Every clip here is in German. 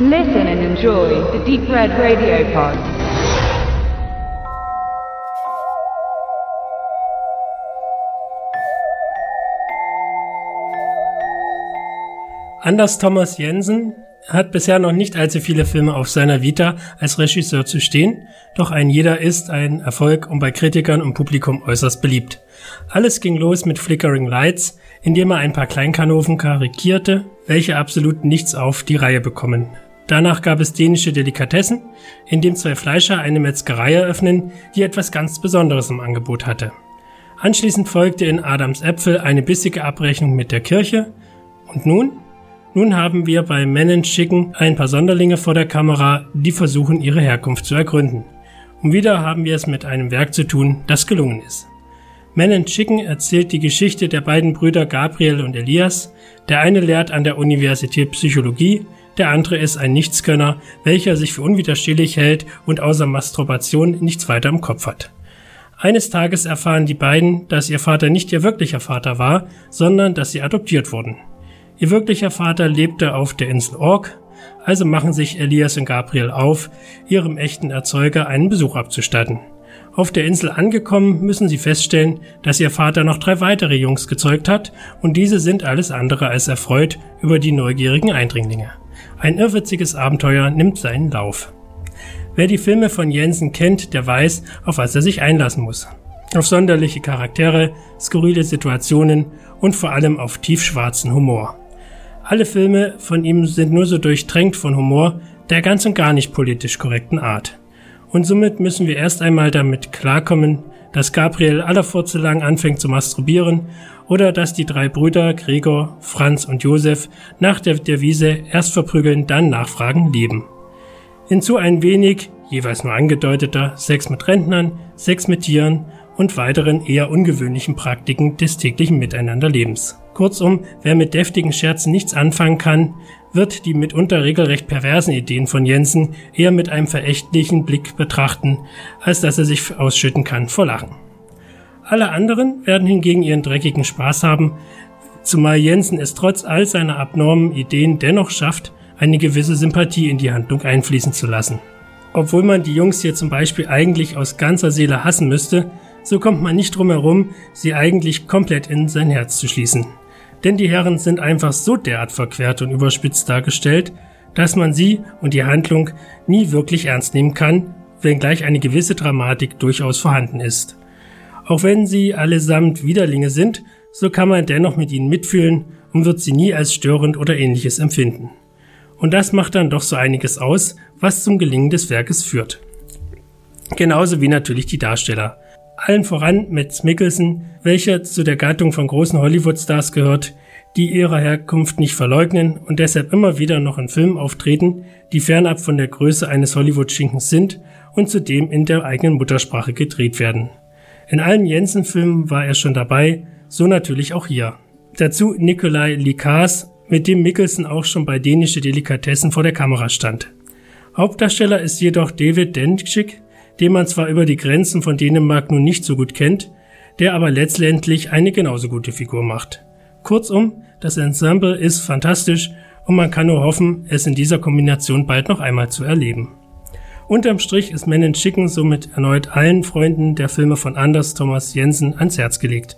Listen and enjoy the Deep Red Radio Pod. Anders Thomas Jensen hat bisher noch nicht allzu viele Filme auf seiner Vita als Regisseur zu stehen, doch ein jeder ist ein Erfolg und bei Kritikern und Publikum äußerst beliebt. Alles ging los mit Flickering Lights, indem er ein paar Kleinkanoven karikierte, welche absolut nichts auf die Reihe bekommen. Danach gab es dänische Delikatessen, in dem zwei Fleischer eine Metzgerei eröffnen, die etwas ganz Besonderes im Angebot hatte. Anschließend folgte in Adams Äpfel eine bissige Abrechnung mit der Kirche und nun nun haben wir bei Men in Chicken ein paar Sonderlinge vor der Kamera, die versuchen, ihre Herkunft zu ergründen. Und wieder haben wir es mit einem Werk zu tun, das gelungen ist. Men in Chicken erzählt die Geschichte der beiden Brüder Gabriel und Elias. Der eine lehrt an der Universität Psychologie, der andere ist ein Nichtskönner, welcher sich für unwiderstehlich hält und außer Masturbation nichts weiter im Kopf hat. Eines Tages erfahren die beiden, dass ihr Vater nicht ihr wirklicher Vater war, sondern dass sie adoptiert wurden. Ihr wirklicher Vater lebte auf der Insel Ork, also machen sich Elias und Gabriel auf, ihrem echten Erzeuger einen Besuch abzustatten. Auf der Insel angekommen, müssen sie feststellen, dass ihr Vater noch drei weitere Jungs gezeugt hat, und diese sind alles andere als erfreut über die neugierigen Eindringlinge. Ein irrwitziges Abenteuer nimmt seinen Lauf. Wer die Filme von Jensen kennt, der weiß, auf was er sich einlassen muss. Auf sonderliche Charaktere, skurrile Situationen und vor allem auf tiefschwarzen Humor. Alle Filme von ihm sind nur so durchtränkt von Humor der ganz und gar nicht politisch korrekten Art. Und somit müssen wir erst einmal damit klarkommen, dass Gabriel aller Furze lang anfängt zu masturbieren oder dass die drei Brüder Gregor, Franz und Josef nach der Devise erst verprügeln, dann nachfragen leben. Hinzu ein wenig, jeweils nur angedeuteter, Sex mit Rentnern, Sex mit Tieren und weiteren eher ungewöhnlichen Praktiken des täglichen Miteinanderlebens. Kurzum, wer mit deftigen Scherzen nichts anfangen kann, wird die mitunter regelrecht perversen Ideen von Jensen eher mit einem verächtlichen Blick betrachten, als dass er sich ausschütten kann vor Lachen. Alle anderen werden hingegen ihren dreckigen Spaß haben, zumal Jensen es trotz all seiner abnormen Ideen dennoch schafft, eine gewisse Sympathie in die Handlung einfließen zu lassen. Obwohl man die Jungs hier zum Beispiel eigentlich aus ganzer Seele hassen müsste, so kommt man nicht drum herum, sie eigentlich komplett in sein Herz zu schließen denn die Herren sind einfach so derart verquert und überspitzt dargestellt, dass man sie und die Handlung nie wirklich ernst nehmen kann, wenngleich eine gewisse Dramatik durchaus vorhanden ist. Auch wenn sie allesamt Widerlinge sind, so kann man dennoch mit ihnen mitfühlen und wird sie nie als störend oder ähnliches empfinden. Und das macht dann doch so einiges aus, was zum Gelingen des Werkes führt. Genauso wie natürlich die Darsteller. Allen voran Matt Mickelson, welcher zu der Gattung von großen Hollywood-Stars gehört, die ihre Herkunft nicht verleugnen und deshalb immer wieder noch in Filmen auftreten, die fernab von der Größe eines Hollywood-Schinkens sind und zudem in der eigenen Muttersprache gedreht werden. In allen Jensen-Filmen war er schon dabei, so natürlich auch hier. Dazu Nikolai Likas, mit dem Mickelson auch schon bei dänische Delikatessen vor der Kamera stand. Hauptdarsteller ist jedoch David Dencik, den man zwar über die Grenzen von Dänemark nun nicht so gut kennt, der aber letztendlich eine genauso gute Figur macht. Kurzum, das Ensemble ist fantastisch und man kann nur hoffen, es in dieser Kombination bald noch einmal zu erleben. Unterm Strich ist Men in Chicken somit erneut allen Freunden der Filme von Anders Thomas Jensen ans Herz gelegt.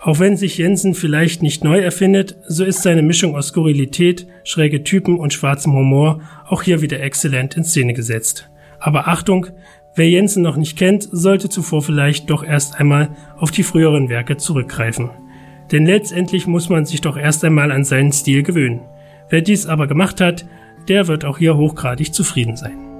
Auch wenn sich Jensen vielleicht nicht neu erfindet, so ist seine Mischung aus Skurrilität, schräge Typen und schwarzem Humor auch hier wieder exzellent in Szene gesetzt. Aber Achtung, Wer Jensen noch nicht kennt, sollte zuvor vielleicht doch erst einmal auf die früheren Werke zurückgreifen. Denn letztendlich muss man sich doch erst einmal an seinen Stil gewöhnen. Wer dies aber gemacht hat, der wird auch hier hochgradig zufrieden sein.